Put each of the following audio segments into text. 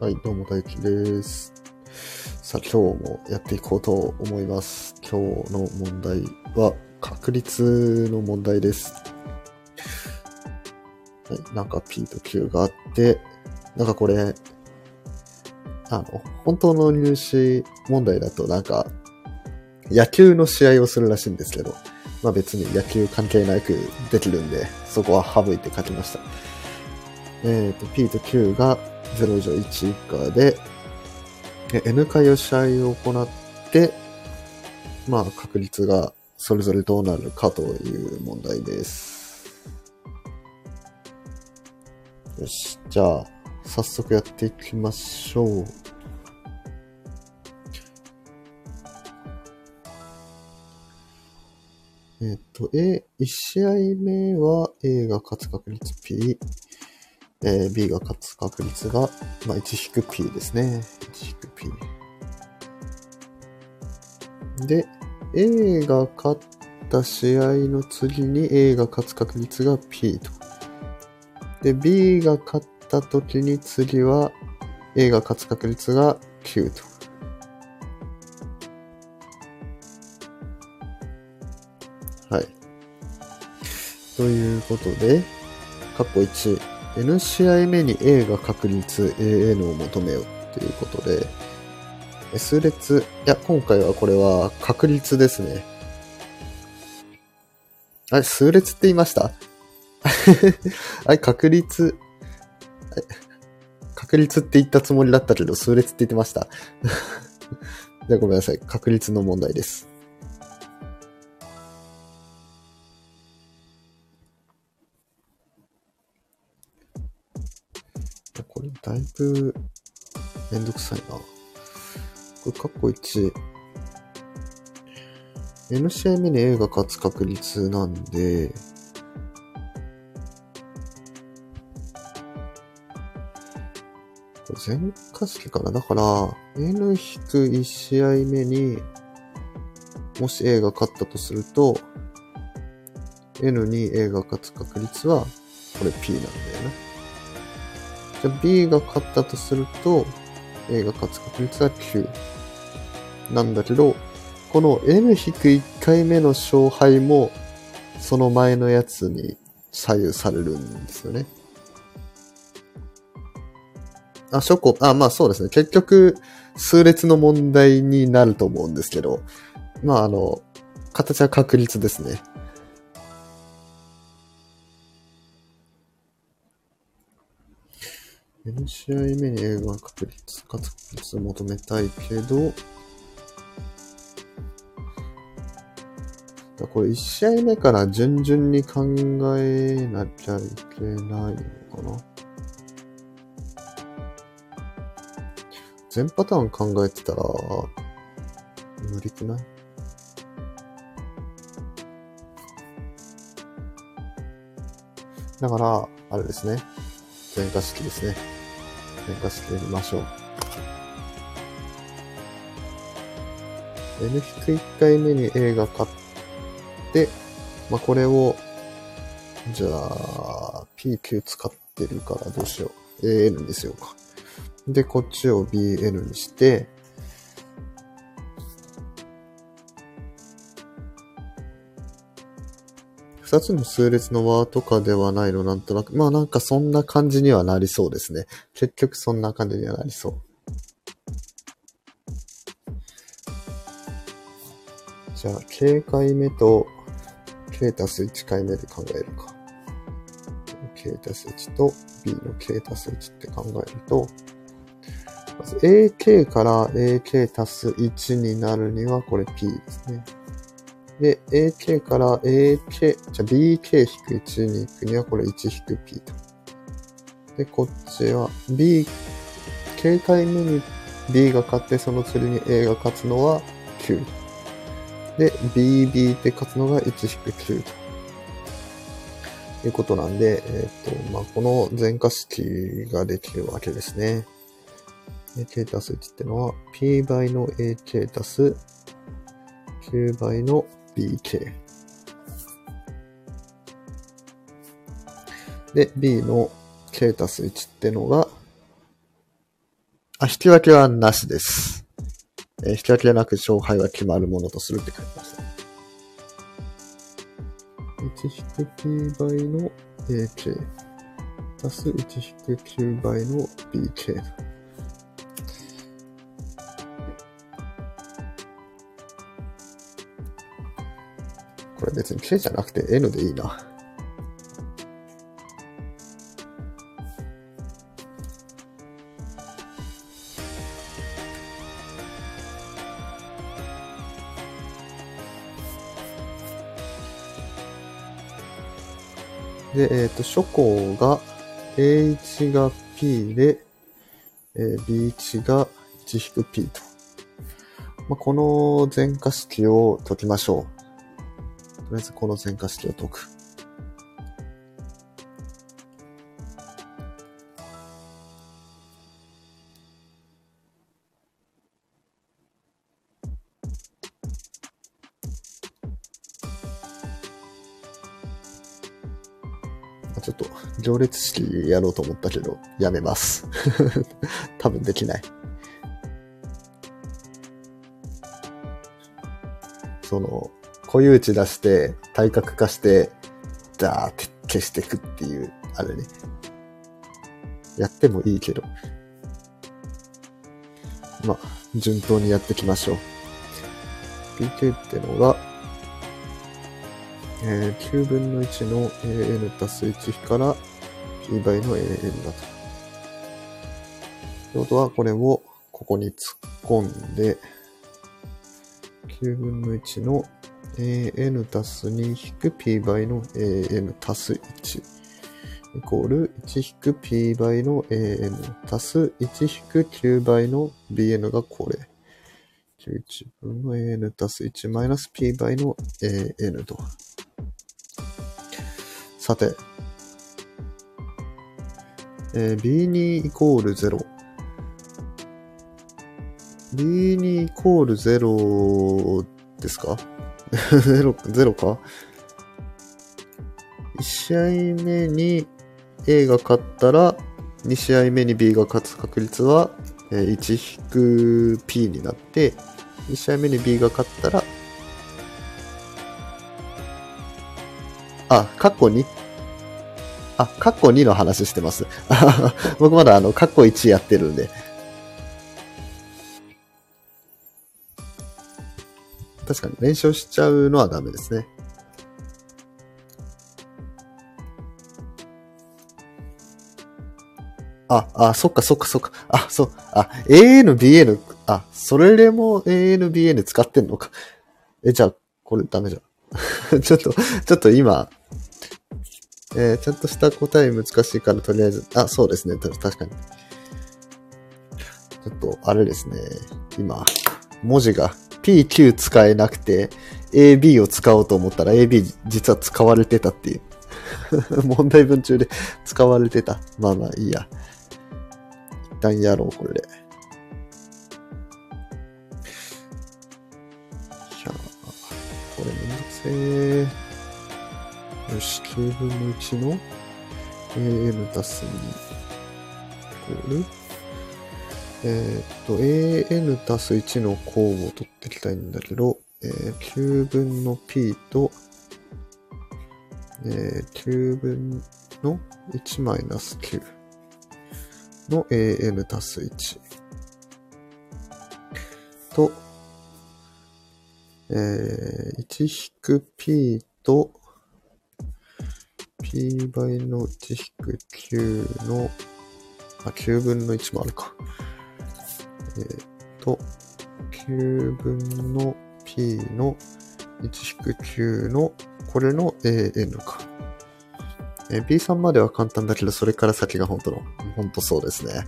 はい、どうも大輝です。さあ、今日もやっていこうと思います。今日の問題は、確率の問題です。はい、なんか P と Q があって、なんかこれ、あの、本当の入試問題だとなんか、野球の試合をするらしいんですけど、まあ別に野球関係なくできるんで、そこは省いて書きました。えっ、と、P と Q が0以上1以下で、N 回を試合を行って、まあ確率がそれぞれどうなるかという問題です。よし、じゃあ、早速やっていきましょう。えっ、と、A、1試合目は A が勝つ確率 P、えー B が勝つ確率が、まあ、1-P ですね。1-P。で、A が勝った試合の次に A が勝つ確率が P と。で、B が勝った時に次は A が勝つ確率が Q と。はい。ということで、括弧1、N 試合目に A が確率 AN を求めようっていうことで、え数列、いや、今回はこれは確率ですね。あれ、数列って言いました？あれ、確率、確率って言ったつもりだったけど、数列って言ってました。じゃあごめんなさい。確率の問題です。これだいぶめんどくさいな。これ、カッコ1。N 試合目に A が勝つ確率なんで、これ全化式かなだから、N-1 試合目に、もし A が勝ったとすると、N に A が勝つ確率は、これ P なんだよね。じゃ B が勝ったとすると、A が勝つ確率は9。なんだけど、この N-1 回目の勝敗も、その前のやつに左右されるんですよね。あ、諸個、あ、まあそうですね。結局、数列の問題になると思うんですけど、まああの、形は確率ですね。N 試合目に A が確率、勝つ確率を求めたいけど、これ1試合目から順々に考えなきゃいけないのかな全パターン考えてたら、無理くない？だから、あれですね。全化式ですね。全化式で見ましょう。N-1 回目に A が勝って、まあ、これを、じゃあ、PQ 使ってるからどうしよう。AN にしようか。で、こっちを BN にして、二つの数列の和とかではないの、なんとなく。まあなんかそんな感じにはなりそうですね。結局そんな感じにはなりそう。じゃあ、K 回目と K たす1回目で考えるか。K たす1と B の K たす1って考えると、まず AK から AK たす1になるにはこれ P ですね。で、AK から AK、じゃ BK-1 に行くにはこれ 1-P と。で、こっちは B、K 回目に B が勝ってその次に A が勝つのは9。で、BB って勝つのが1-9と。いうことなんで、えっ、と、まあ、この全化式ができるわけですね。AK 足す1ってのは P 倍の AK 足す9倍の BK。で、B の K 足す1ってのがあ、引き分けはなしです。えー引き分けなく勝敗は決まるものとするって書いてました。1-p 倍の AK 足す1-9倍の BK。これ別に K じゃなくて N でいいな。で、えっ、と、初項が A1 が P で、えー B1 が 1-P と。まあ、この全化式を解きましょう。とりあえずこの全化式を解く。ちょっと、行列式やろうと思ったけど、やめます。多分できない。その、固有値出して、対角化して、ダーって消していくっていう、あれね。やってもいいけど。まあ、順当にやっていきましょう。PK ってのが、えー、9分の1の an 足す1から p 倍の an だと。ってことは、これをここに突っ込んで、9分の1の an 足す2引く p 倍の an 足す1イコール1引く p 倍の an 足す1引く9倍の bn がこれ。11分の an 足す1マイナス p 倍の an と。さて、えー B2 イコール0。B2 イコール0ですか？?0、0か ?1 試合目に A が勝ったら、2試合目に B が勝つ確率は、1-P になって、2試合目に B が勝ったら、あ、カッコ 2? あ、カッコ2の話してます。僕まだあの、カッコ1やってるんで。確かに連勝しちゃうのはダメですね。あ、あ、そっかそっかそっか。あ、そう。あ、AN、BN、あ、それでも AN、BN 使ってんのか。え、じゃあ、これダメじゃん。ちょっと、ちょっと今、えーちゃんとした答え難しいからとりあえず、あ、そうですね。た確かに。ちょっと、あれですね。今、文字が PQ 使えなくて AB を使おうと思ったら AB 実は使われてたっていう。問題文中で使われてた。まあまあいいや。一旦やろう、これで。いやこれめんどくせえ。よし、9分の1の an 足す2イコールえっと、an 足す1の項を取っていきたいんだけど、えー9分の p と、えー9分の1マイナス9の an 足す1と、えー1引く p と p 倍の1引く9の、あ、9分の1もあるか。えーっと、9分の p の1-9の、これの an か。えー B3 までは簡単だけど、それから先が本当の、本当そうですね。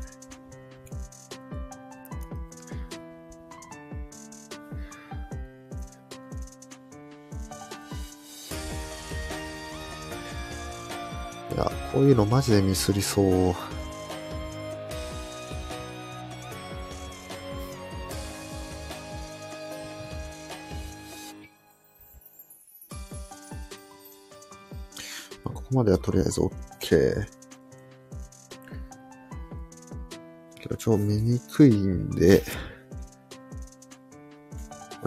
いや、こういうのマジでミスりそう。まではとりあえず OK。けど、ちょっと見にくいんで、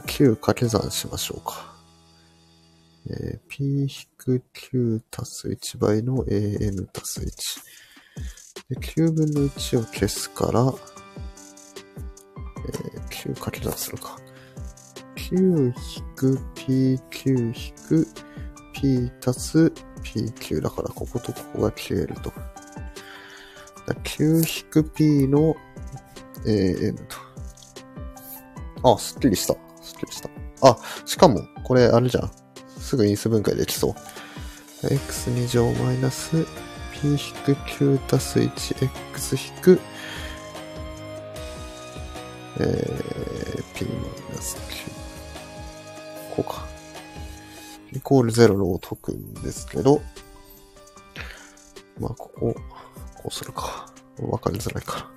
9掛け算しましょうか。えー、p-q 足す1倍の an 足す1。で、9分の1を消すから、えー、9掛け算するか。9引く pq 引く p 足す pq だからこことここが消えると。9- p の an と。あ、すっきりした。すっきりした。あ、しかも、これあれじゃん。すぐ因数分解できそう。x2 乗マイナス p-q 足す 1x 引く、えー、p マイナス9。こうか。イコール0を解くんですけど、まあ、ここ、こうするか。わかりづらいか。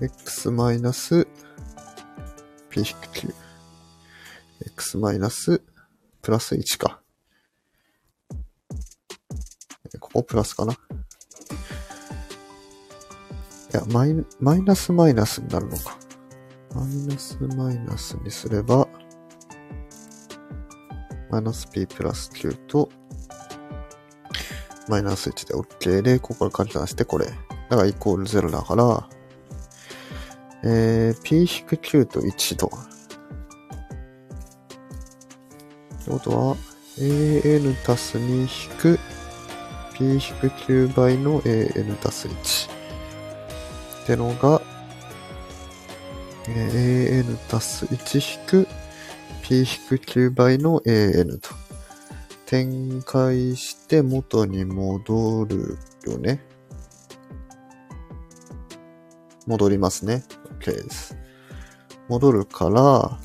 x マイナス p-q。x マイナスプラス1か。ここプラスかな。いや、マイマイナスマイナスになるのか。マイナスマイナスにすれば、マイナス p プラス9と、マイナス1で OK で、ここから換算してこれ。だからイコール0だから、えー、p-q と1と。ってことは、an 足す2引く p-q 倍の an 足す1。ってのが、an 足す1引く p-q 倍の an と。展開して元に戻るよね。戻りますね。OK です。戻るから、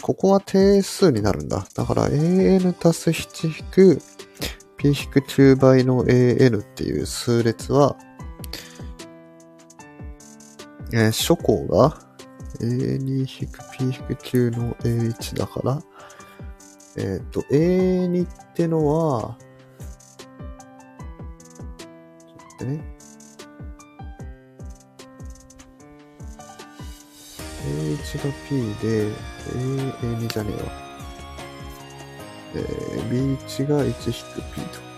ここは定数になるんだ。だから an 足す7引く p 引く9倍の an っていう数列は、えー、初項が a2-p-9 の a1 だから、えっ、と、a2 ってのは、ちょっとね。a1 が p で、a、a2 じゃねえわ。えー、b1 が1引く p と。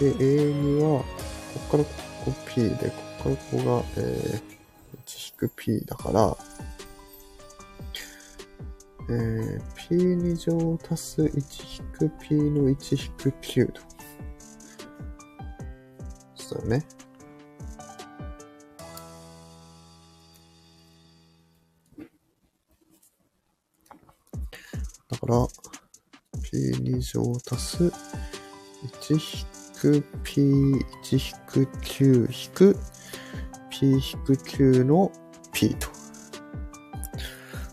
で、a2 は、こっからここ p で、こっからここが、えー、1引く p だから、えー、p2 乗足す1引く p の1引く9と。そうだね。乗足す1引く p1 引く9引く p 引く9の p と。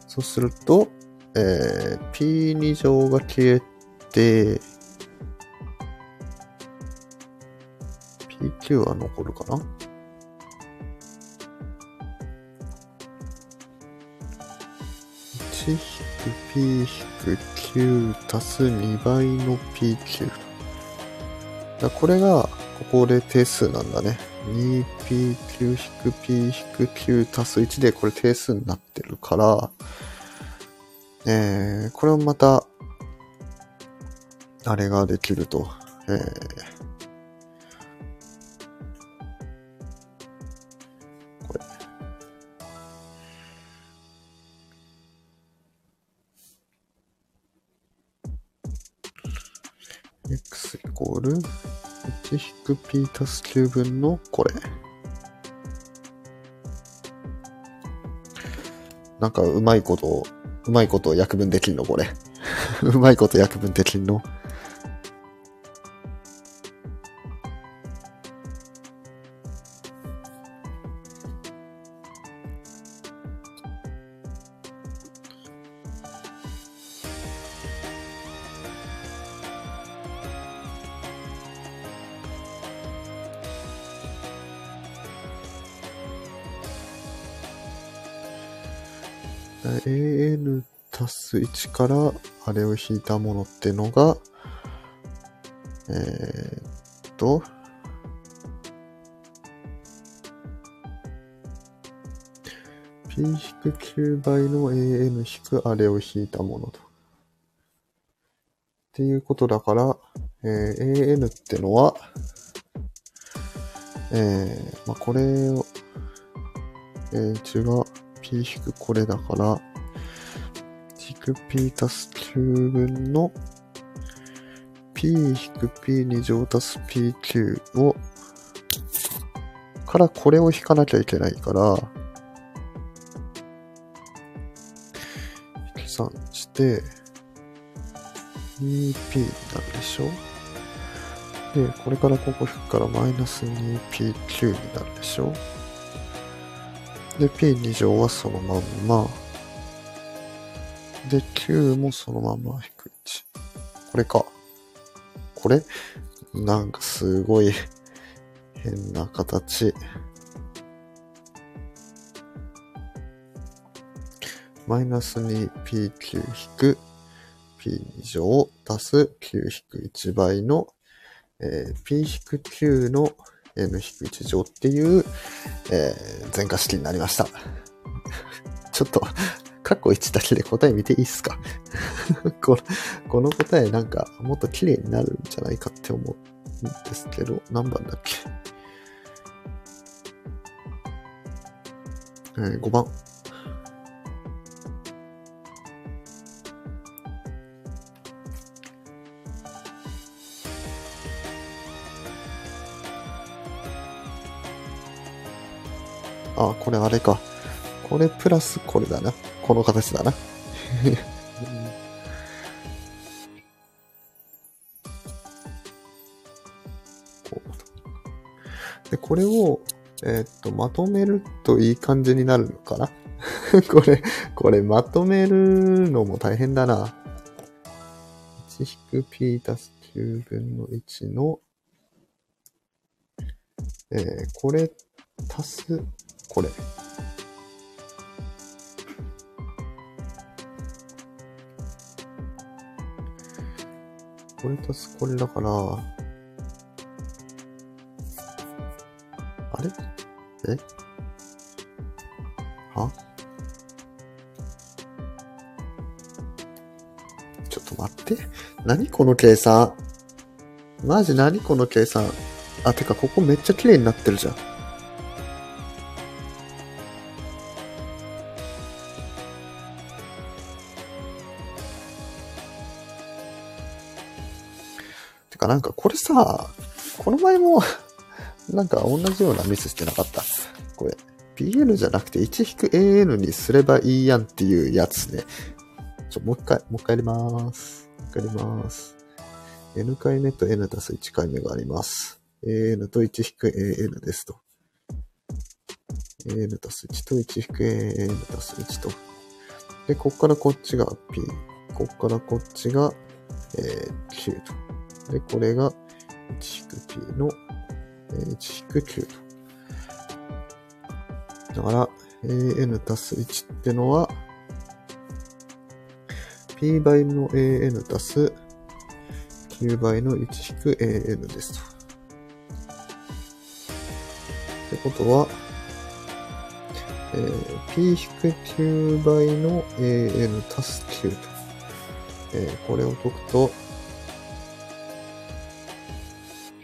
そうすると、えー、P2 乗が消えて、PQ は残るかな P-9 足す2倍の PQ。だこれが、ここで定数なんだね。2P9-P-9 足す1でこれ定数になってるから、えー、これをまた、あれができると、えー、6p たす9分のこれ。なんかうまいこと うまいこと約分できんのこれ。うまいこと約分できんのれを引いたものってのが、えー、っと、p-9 倍の an 引くあれを引いたものと。っていうことだから、えー、an ってのは、えー、まあ、これを、えー、1が p 引くこれだから、p 足す9分の p 引く p2 乗足す p9 を、からこれを引かなきゃいけないから、引き算して、2p になるでしょ？で、これからここ引くからマイナス 2p9 になるでしょ？で、p2 乗はそのまんま。で、9もそのまま引く1。これか。これ？なんかすごい変な形。マイナス 2p9 引く p2 乗足す9引く1倍のえー、p-9 の n-1 乗っていう、えー、全化式になりました。ちょっと、カッコ1だけで答え見ていいっすか？このこの答えなんかもっと綺麗になるんじゃないかって思うんですけど、何番だっけ？えー、5番。あ、これあれか。これプラスこれだな。この形だな。で、これを、えー、っと、まとめるといい感じになるのかな？これ、これまとめるのも大変だな。1-p 足す9分の1の、えー、これ足すこれ。これ足すこれだから、あれ？え？は？ちょっと待って。何この計算？マジ何この計算？あ、てかここめっちゃ綺麗になってるじゃん。かなんかこれさ、この前も なんか同じようなミスしてなかった？これ、PN じゃなくて 1-AN にすればいいやんっていうやつね。ちょ、もう一回、もう一回やります。もう一回やります。N 回目と N 足す1回目があります。AN と 1-AN ですと。AN 足す1と 1-AN 足す1と。で、こっからこっちが P。こっからこっちが、えー、9と。で、これが 1-p の1-9と。だから、an 足す1ってのは、p 倍の an 足す9倍の 1-an ですと。ってことは、えー、p-9 倍の an 足す9と。えー、これを解くと、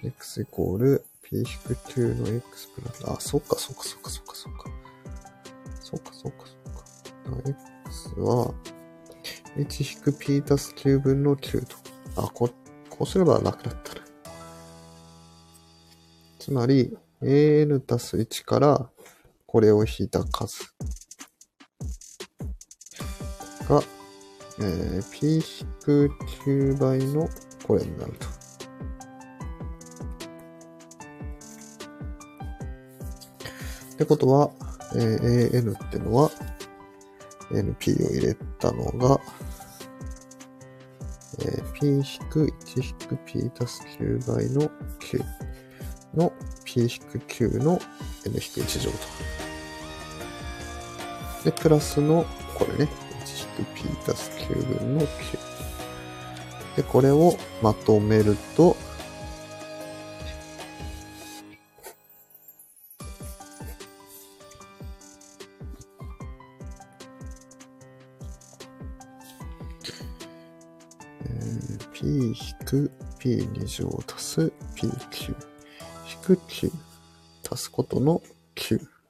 x イコール p-9 の x プラス、あ、そっかそっかそっかそっかそっか。そっかそっかそっか。x は 1-p 足す9分の9と。あ、こ、こうすれば楽だったら。つまり、an 足す1からこれを引いた数が、えー、p-9 倍のこれになると。ってことは、えー、AN ってのは、NP を入れたのが、えー、P-1-P 足す9倍の9の P-9 の N-1 乗と。で、プラスの、これね、1-P 足す9分の9。で、これをまとめると、p2 乗足す p9 引く9足すことの9。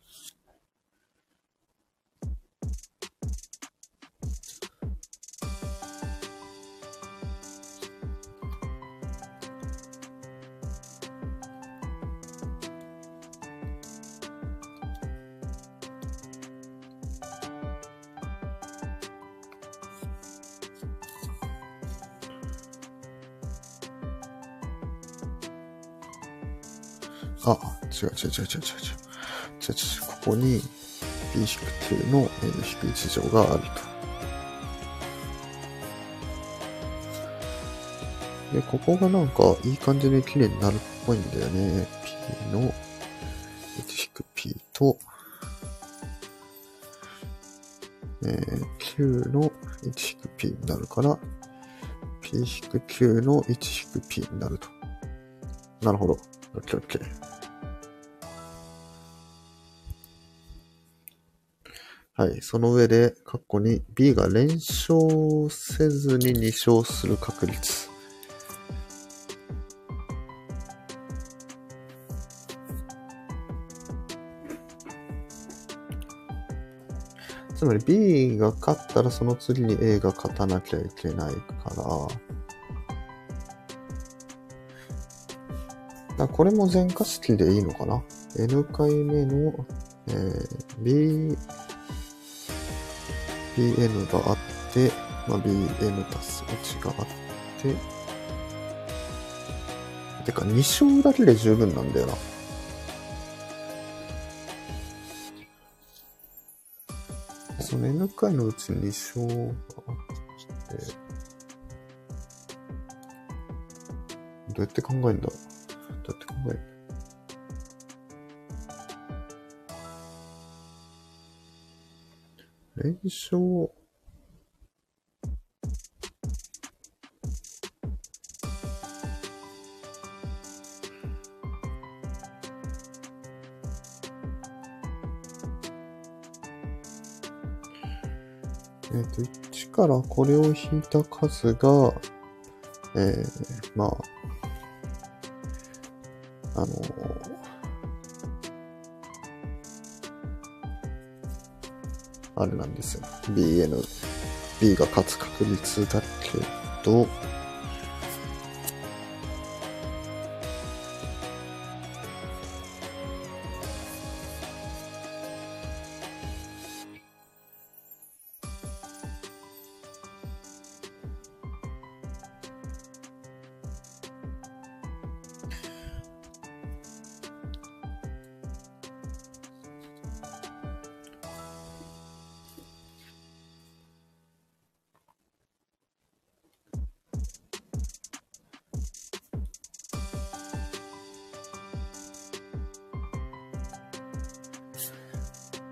あ、違う違う違う違う違う違う。違う違うここに p-2 の n-1 乗があると。で、ここがなんかいい感じに綺麗になるっぽいんだよね。p の 1-p と、えー、9の 1-p になるから、p-9 の 1-p になると。なるほど。OK, OK。はい。その上で、括弧に B が連勝せずに2勝する確率。つまり B が勝ったらその次に A が勝たなきゃいけないから、だこれも全化式でいいのかな ?N 回目の、えー、B bn があって、まあ、bn 足す1があって、てか2勝だけで十分なんだよな。その N 回のうち2勝があって、どうやって考えるんだ？どうやって考える？連勝。えっ、と、1からこれを引いた数が、えー、まあ、あのあれなんですよ。BN、B が勝つ確率だけど、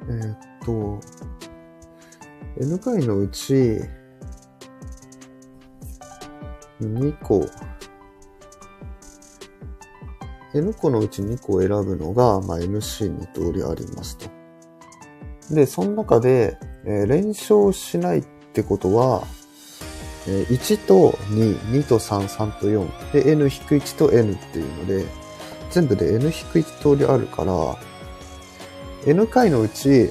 えー、っと、N 回のうち、2個、N 個のうち2個選ぶのが、まあ、NC2 通りありますと。で、その中で、えー、連勝しないってことは、えー、1と2、2と3、3と4、で、N-1 と N っていうので、全部で N-1 通りあるから、N 回のうち、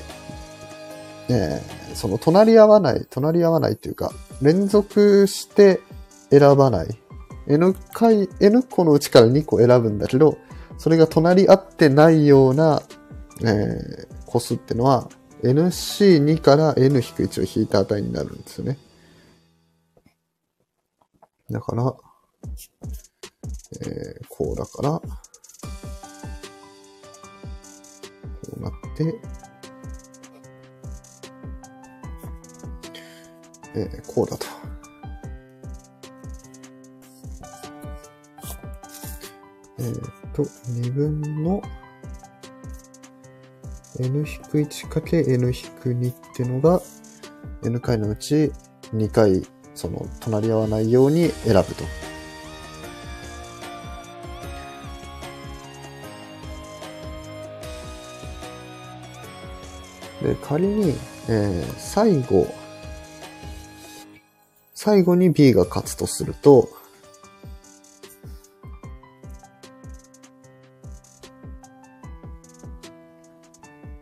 えー、その隣り合わない、隣り合わないっていうか、連続して選ばない。N 回、N 個のうちから2個選ぶんだけど、それが隣り合ってないような、えー、個数ってのは、NC2 から N-1 を引いた値になるんですよね。だから、えー、こうだから、うなって、えー、こうだと。えっ、ー、と、2分の n-1×n-2 ってのが、N 回のうち2回、その、隣り合わないように選ぶと。で、仮に、えー、最後、最後に B が勝つとすると、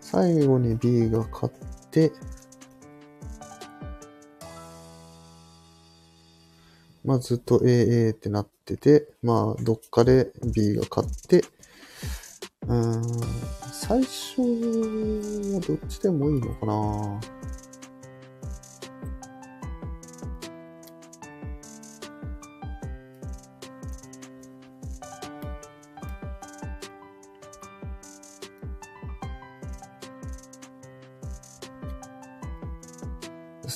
最後に B が勝って、まあずっと AA ってなってて、まあどっかで B が勝って、うーん、最初はどっちでもいいのかな？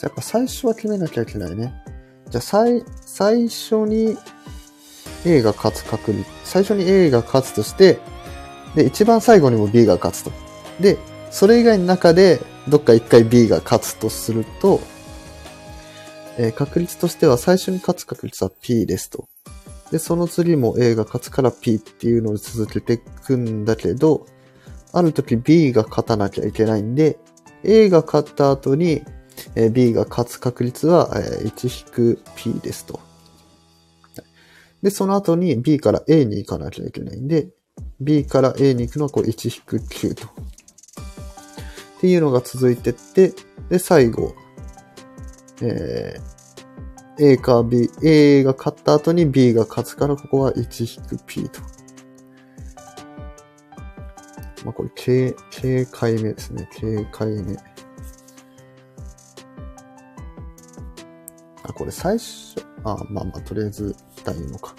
やっぱ最初は決めなきゃいけないね。じゃあ最、最初に A が勝つ確率、最初に A が勝つとして、で、一番最後にも B が勝つと。で、それ以外の中で、どっか一回 B が勝つとすると、えー、確率としては最初に勝つ確率は P ですと。で、その次も A が勝つから P っていうのを続けていくんだけど、ある時 B が勝たなきゃいけないんで、A が勝った後にえ B が勝つ確率は、え 1-P ですと。で、その後に B から A に行かなきゃいけないんで、B から A に行くのはこう1-9と。っていうのが続いてって、で、最後、えー、A か B、A が勝った後に B が勝つから、ここは 1-P と。まあ、これ、K、K 回目ですね。K 回目。あ、これ最初、あ、まあまあ、とりあえず、大いいのか。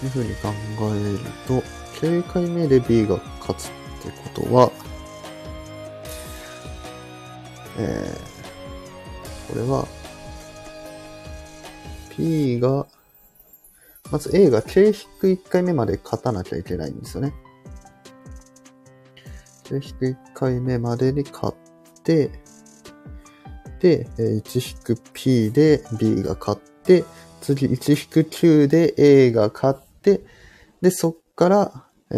というふうに考えると、警戒目で B が勝つってことは、えー、これは、P が、まず A が K-1 回目まで勝たなきゃいけないんですよね。K-1 回目までに勝って、で、1-P で B が勝って、次1-9で A が勝って、で、そっから、え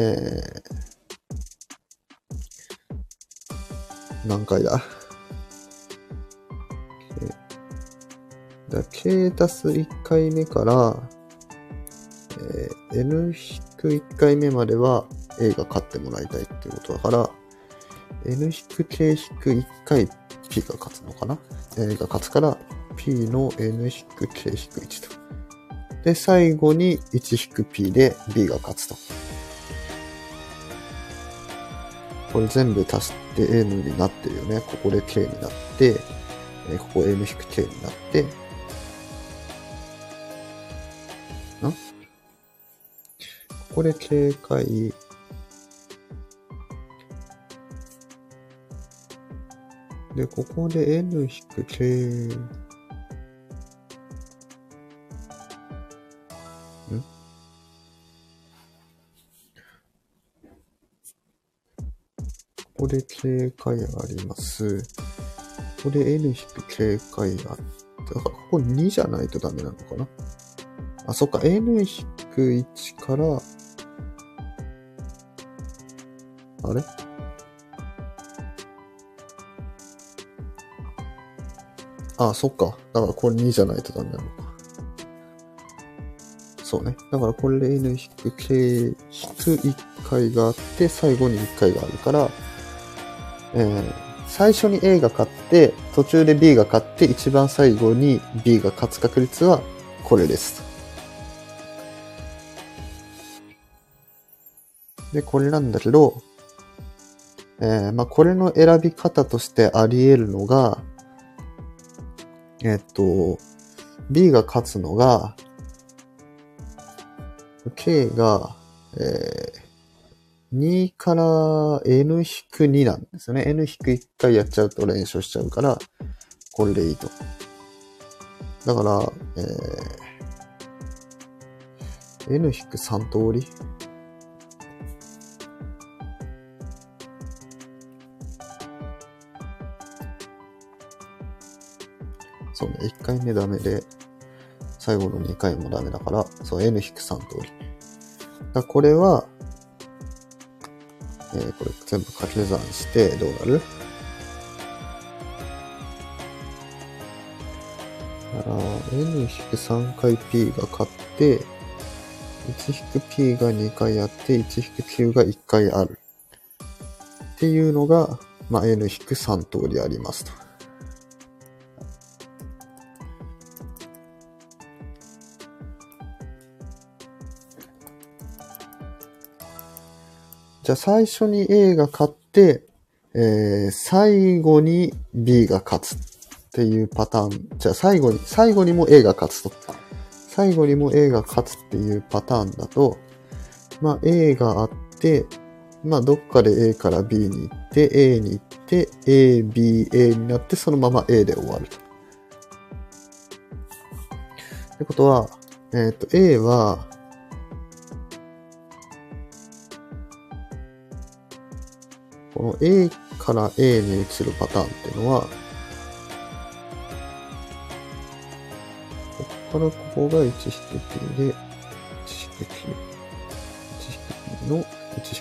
ー、何回だ？だ K 足す1回目から、えー、N-1 回目までは A が勝ってもらいたいっていうことだから、N 引く K 引く1回 P が勝つのかな ?A が勝つから P の N 引く K 引く1と。で、最後に 1-P で B が勝つと。これ全部足して N になってるよね。ここで K になって、えここ N-K になって、ん？ここで警戒で、ここで N-K、ここで警戒あります。ここで N 警戒あって、だからここ2じゃないとダメなのかな？あ、そっか、N 引く1から、あれ？ああ、そっか。だからこれ2じゃないとダメなのか。そうね。だからこれで N-K-1 回があって、最後に1回があるから、えー、最初に A が勝って、途中で B が勝って、一番最後に B が勝つ確率はこれです。で、これなんだけど、えー、まあ、これの選び方としてあり得るのが、えっと、B が勝つのが、K が、えー、2から N-2 なんですよね。N-1 回やっちゃうと連勝しちゃうから、これでいいと。だから、えー、N-3 通り？そうね、1回目ダメで、最後の2回もダメだから、そう N-3 通り。だこれは、えーこれ全部掛け算してどうなる？だから、N-3 回 P が勝って、1-P が2回あって、1-Q が1回ある。っていうのが、まあ、N-3 通りありますと。じゃあ最初に A が勝って、えー、最後に B が勝つっていうパターン。じゃあ最後に、最後にも A が勝つと。最後にも A が勝つっていうパターンだと、まあ A があって、まあどっかで A から B に行って、A に行って、A、B、A になって、そのまま A で終わると。ってことは、えっ、と、A は、この A から A に移るパターンっていうのは、ここからここが1引く P で、1引く Q。1引く P の1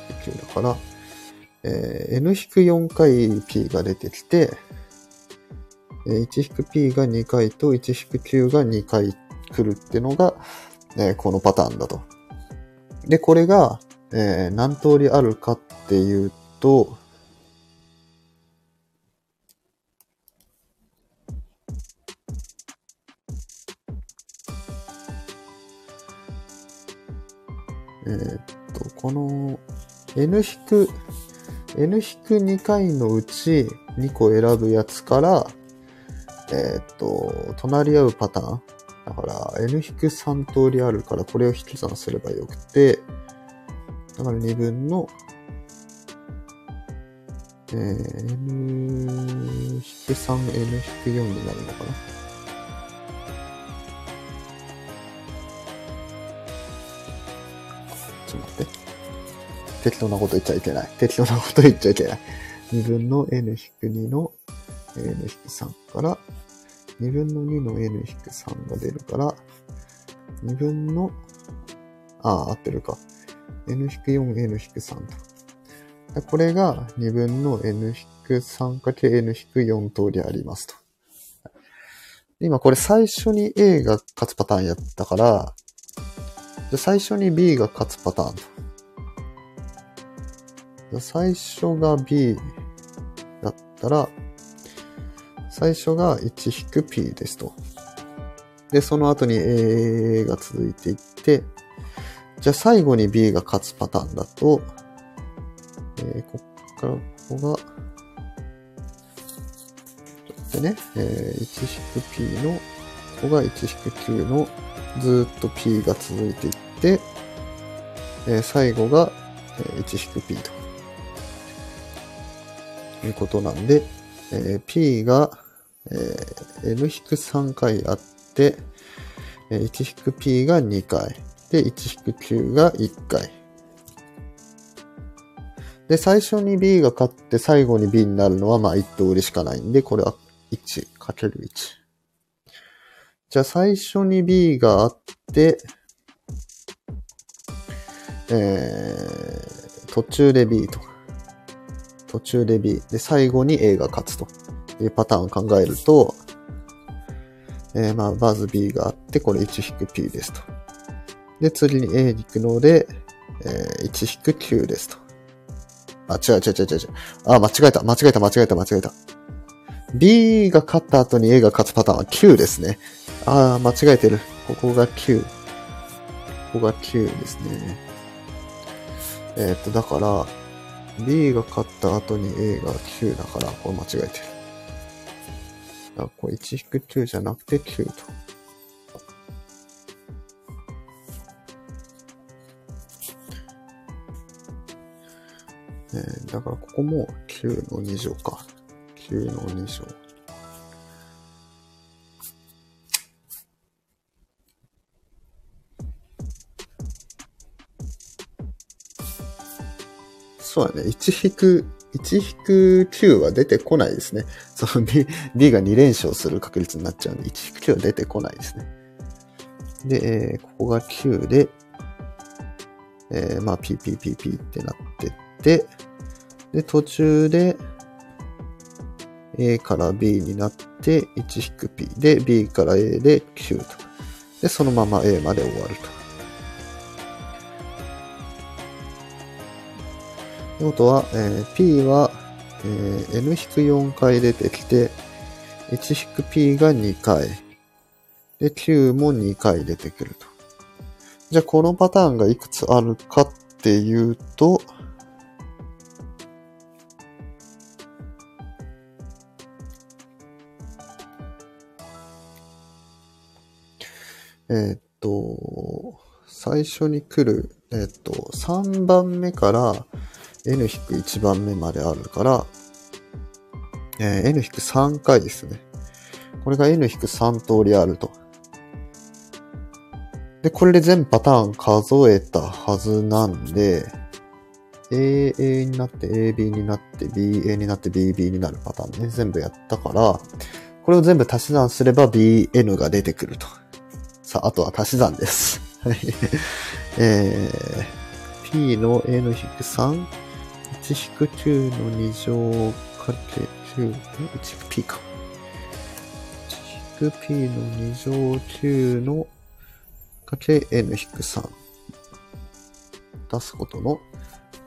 引く Q だから、えー N-4 回 P が出てきて、えー1引く P が2回と1引く Q が2回来るっていうのが、えーこのパターンだと。で、これが、えー何通りあるかっていうと、この N 引く、N 引く2回のうち2個選ぶやつから、えーっと、隣り合うパターン。だから N-3 通りあるからこれを引き算すればよくて、だから2分の、えー、N-3、N-4 になるのかな。適当なこと言っちゃいけない。適当なこと言っちゃいけない。2分の n-2 の n-3 から、2分の2の n-3 が出るから、2分の、ああ、合ってるか。n-4、n-3 と。これが2分の n-3 かけ n-4 通りありますと。今これ最初に A が勝つパターンやったから、じゃあ最初に B が勝つパターンと。最初が B だったら、最初が 1-P ですと。で、その後に A が続いていって、じゃあ最後に B が勝つパターンだと、えーこっからここが、ちょっとね、えー 1-P の、ここが1-9のずっと P が続いていって、えー最後が 1-P と。いうことなんで、えー P が、えー N-3 回あって、えー 1-P が2回。で、1-Q が1回。で、最初に B が勝って最後に B になるのはまあ1通りしかないんで、これは1かける1。じゃあ最初に B があって、えー、途中で B とか。途中で B。で、最後に A が勝つというパターンを考えると、えー、まあ、まず B があって、これ 1-P ですと。で、次に A に行くので、えー、1-Q ですと。あ、違う違う違う違う違う。あ、間違えた、間違えた、間違えた、間違えた。B が勝った後に A が勝つパターンは Q ですね。あー、間違えてる。ここが Q。ここが Q ですね。えーっと、だから、B が勝った後に A が9だから、これ間違えてる。だからこれ1-9じゃなくて9と。えーだからここも9の2乗か。9の2乗。そうだね。1引く1-9は出てこないですね。その B, B が2連勝する確率になっちゃうんで、1-9は出てこないですね。で、えー、ここが9で、えー、まあ、PPPP ってなってって、で、途中で、A から B になって、1-P で、B から A で9と。で、そのまま A まで終わると。ってことは、えー、P は、えー、N-4 回出てきて、1-P が2回。で、Q も2回出てくると。じゃあ、このパターンがいくつあるかっていうと、え、っと、最初に来る、え、っと、3番目から N-1 番目まであるから、えー、N-3 回ですね。これが N-3 通りあると。で、これで全パターン数えたはずなんで、AA になって AB になって BA になって BB になるパターンね、全部やったから、これを全部足し算すれば BN が出てくると。さあ、あとは足し算です。はい。えー、P の N-3、1-9の2乗かけ9、1-P か。1-P の2乗9のかけ N-3 出すことの、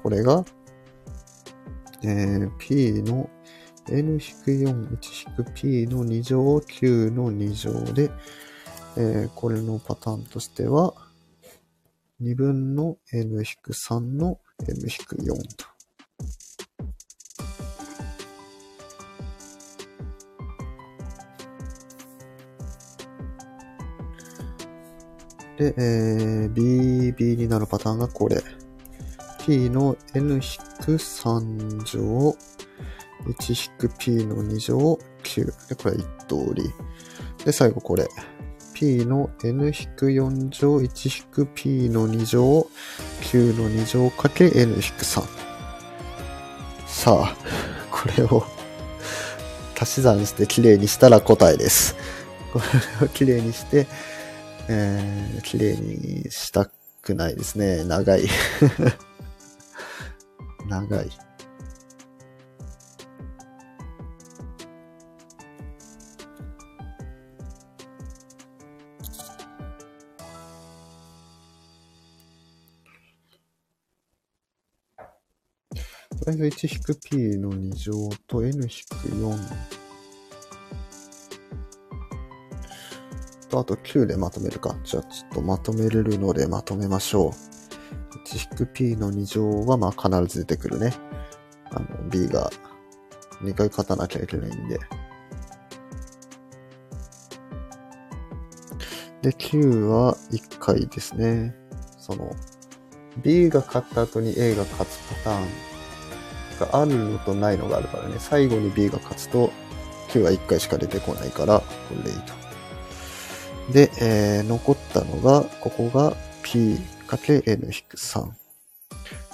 これが、えー、P の N-4、1-P の2乗9の2乗で、えー、これのパターンとしては、2分の N-3 の N-4 と。で、えー、BB になるパターンがこれ。P の N-3 乗、1-P の2乗、9。で、これ1通り。で、最後これ。P の N-4 乗、1-P の2乗、9の2乗かけ N-3。さあ、これを足し算して綺麗にしたら答えです。これを綺麗にして、えー、綺麗にしたくないですね。長い。長い。とりあえず 1-p の2乗と n-4 と、あと9でまとめるか。じゃあちょっとまとめれるのでまとめましょう。1-p の2乗はまあ必ず出てくるね。あの、b が2回勝たなきゃいけないんで。で、9は1回ですね。その、B が勝った後に A が勝つパターンがあるのとないのがあるからね。最後に B が勝つと、9は1回しか出てこないから、これでいいと。で、えー、残ったのが、ここが p×n-3。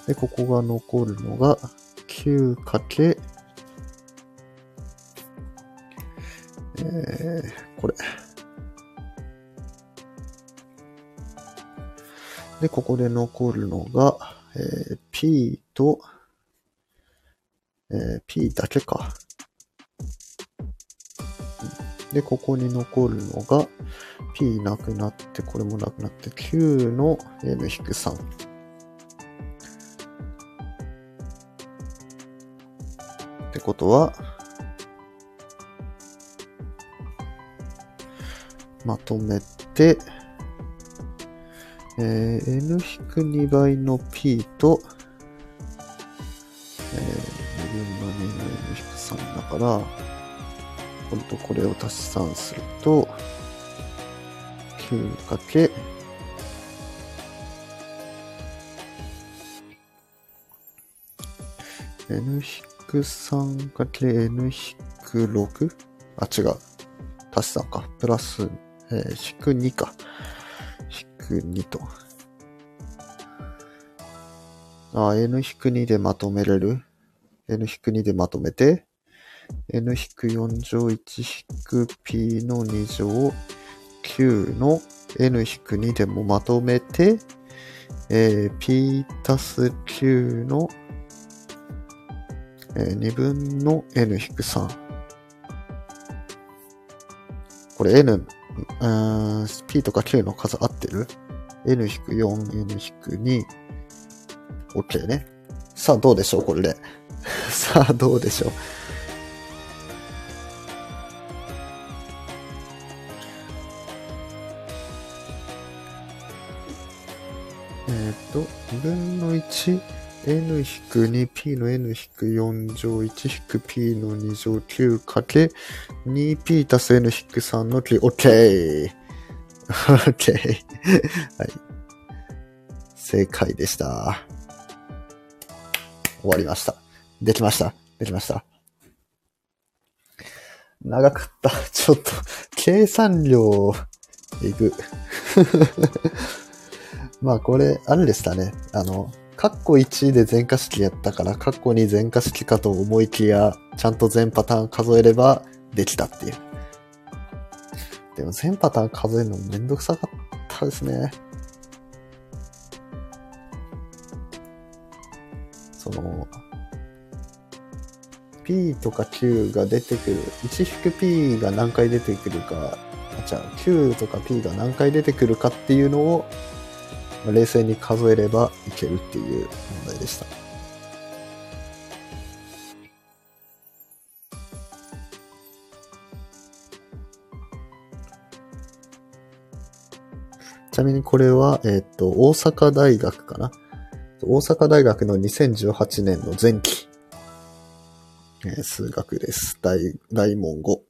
で、ここが残るのが 9× えー、これ。で、ここで残るのが、えー、p と、えー、p だけか。で、ここに残るのが、P なくなって、これもなくなって、9の N-3。ってことは、まとめて、えー、N-2 倍の P と、から、これとこれを足し算すると、9かけ、n-3 かけ n-6? あ、違う。足し算か。プラス、えー、引く2か。引く2と。あ、n-2 でまとめれる？n-2 でまとめて、n-4 乗1 p の2乗9の n-2 でもまとめて、えー、p たす9の、えー、2分の n-3。これ n、p とか q の数合ってる ?n-4、n-2、OK ね。さあどうでしょうこれで。さあどうでしょう1、n-2p の n-4 乗 1-p の2乗9かけ 2p 足す n-3 の9、OK! OK! はい。正解でした。終わりました。できました。できました。長かった。ちょっと、計算量、えぐ。まあこれ、あれでしたね。あの、カッコ1で全化式やったから、カッコ2全化式かと思いきや、ちゃんと全パターン数えればできたっていう。でも全パターン数えるのめんどくさかったですね。その、P とか Q が出てくる、1-P が何回出てくるか、あ、じゃあ Q とか P が何回出てくるかっていうのを冷静に数えればいけるっていう問題でした。ちなみにこれは、えっ、と、大阪大学かな？大阪大学の2018年の前期、えー、数学です。大、大問5。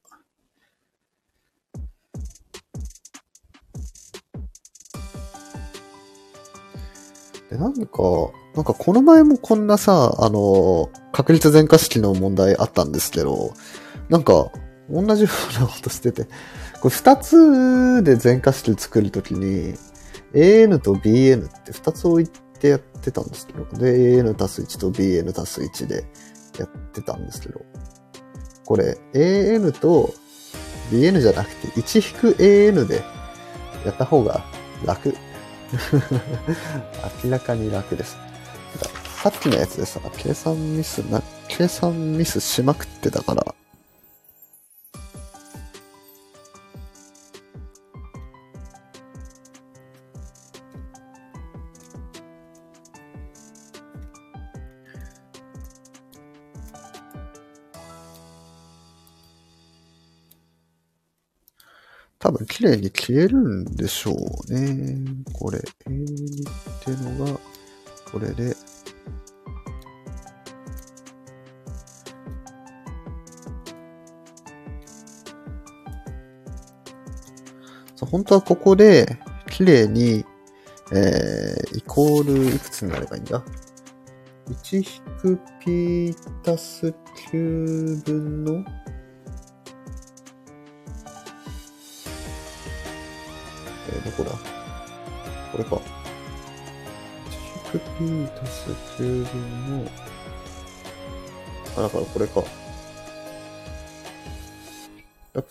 で、なんか、なんかこの前もこんなさ、あの、確率全化式の問題あったんですけど、なんか、同じようなことしてて、これ二つで全化式作るときに、AN と BN って二つ置いてやってたんですけど、で、AN 足す1と BN 足す1でやってたんですけど、これ AN と BN じゃなくて 1-AN でやった方が楽。明らかに楽です。さっきのやつでさ、計算ミスな、計算ミスしまくってたから、多分綺麗に消えるんでしょうね。これ、A2 ってのが、これで、本当はここで、綺麗に、えー、イコールいくつになればいいんだ ?1-p 足す9分のこだこれか。100p 足す9分の、あ、だからこれか。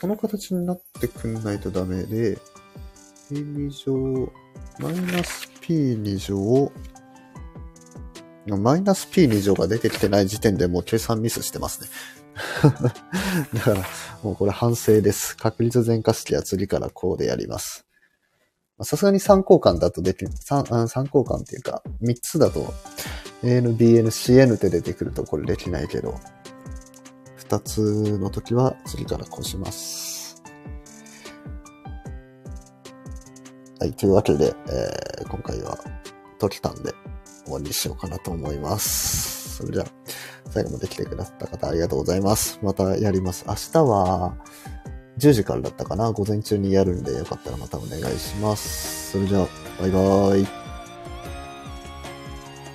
この形になってくんないとダメで、a2 乗、マイナス p2 乗、マイナス p2 乗が出てきてない時点でもう計算ミスしてますね。だから、もうこれ反省です。確率全化式は次からこうでやります。さすがに3交換だとでき、3、3交換っていうか、3つだと AN、BN、CN って出てくるとこれできないけど、2つの時は次からこうします。はい、というわけで、えー、今回は解けたんで終わりにしようかなと思います。それでは、最後まで来てくださった方ありがとうございます。またやります。明日は、10時からだったかな午前中にやるんでよかったらまたお願いします。それじゃあ、バイバーイ。